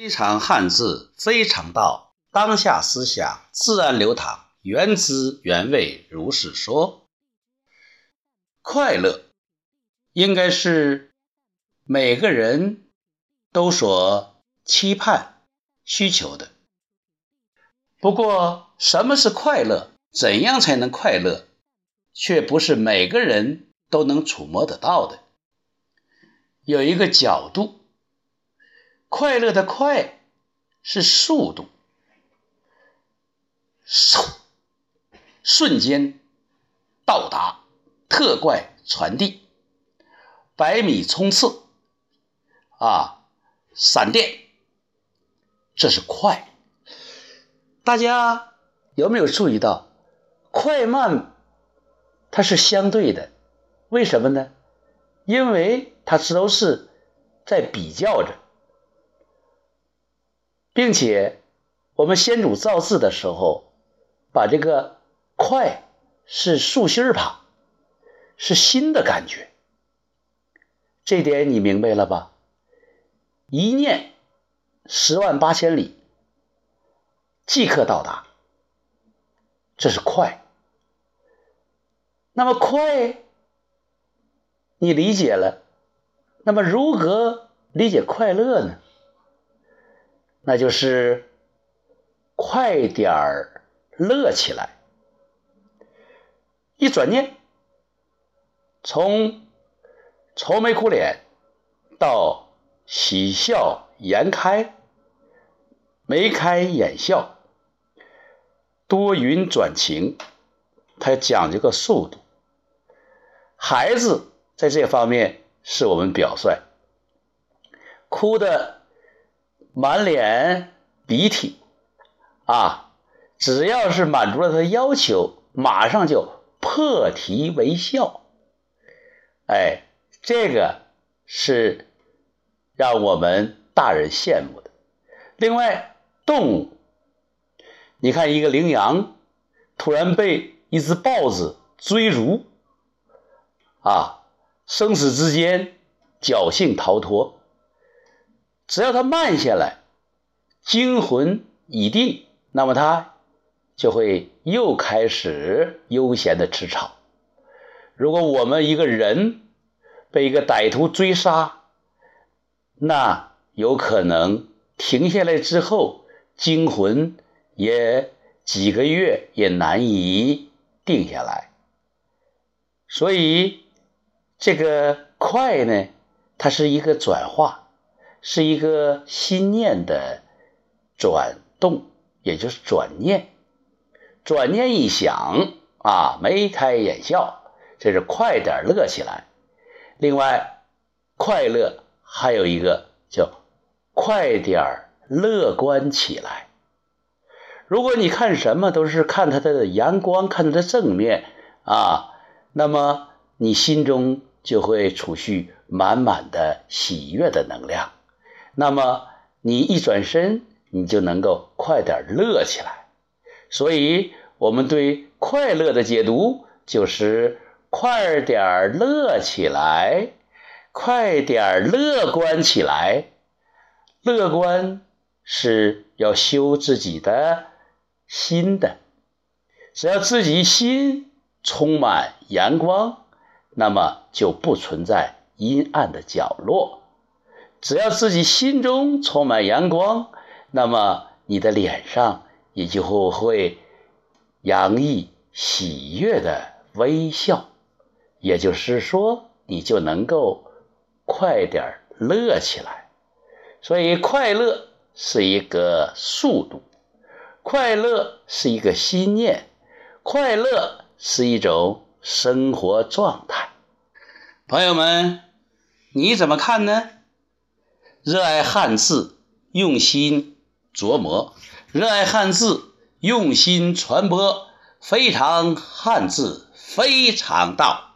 非常汉字，非常道，当下思想自然流淌，原汁原味，如是说。快乐应该是每个人都所期盼、需求的。不过，什么是快乐？怎样才能快乐？却不是每个人都能触摸得到的。有一个角度。快乐的快是速度，嗖，瞬间到达，特快传递，百米冲刺，啊，闪电，这是快。大家有没有注意到，快慢它是相对的？为什么呢？因为它都是在比较着。并且，我们先祖造字的时候，把这个“快”是竖心旁，是心的感觉。这点你明白了吧？一念十万八千里，即刻到达，这是快。那么快，你理解了，那么如何理解快乐呢？那就是快点儿乐起来，一转念，从愁眉苦脸到喜笑颜开，眉开眼笑，多云转晴，它讲究个速度。孩子在这方面是我们表率，哭的。满脸鼻涕啊！只要是满足了他要求，马上就破涕为笑。哎，这个是让我们大人羡慕的。另外，动物，你看一个羚羊突然被一只豹子追逐，啊，生死之间侥幸逃脱。只要他慢下来，惊魂已定，那么他就会又开始悠闲的吃草。如果我们一个人被一个歹徒追杀，那有可能停下来之后，惊魂也几个月也难以定下来。所以这个快呢，它是一个转化。是一个心念的转动，也就是转念。转念一想啊，眉开眼笑，这是快点乐起来。另外，快乐还有一个叫快点乐观起来。如果你看什么都是看它的阳光，看它的正面啊，那么你心中就会储蓄满满的喜悦的能量。那么你一转身，你就能够快点乐起来。所以，我们对快乐的解读就是快点乐起来，快点乐观起来。乐观是要修自己的心的，只要自己心充满阳光，那么就不存在阴暗的角落。只要自己心中充满阳光，那么你的脸上也就会洋溢喜悦的微笑，也就是说，你就能够快点乐起来。所以，快乐是一个速度，快乐是一个心念，快乐是一种生活状态。朋友们，你怎么看呢？热爱汉字，用心琢磨；热爱汉字，用心传播。非常汉字，非常道。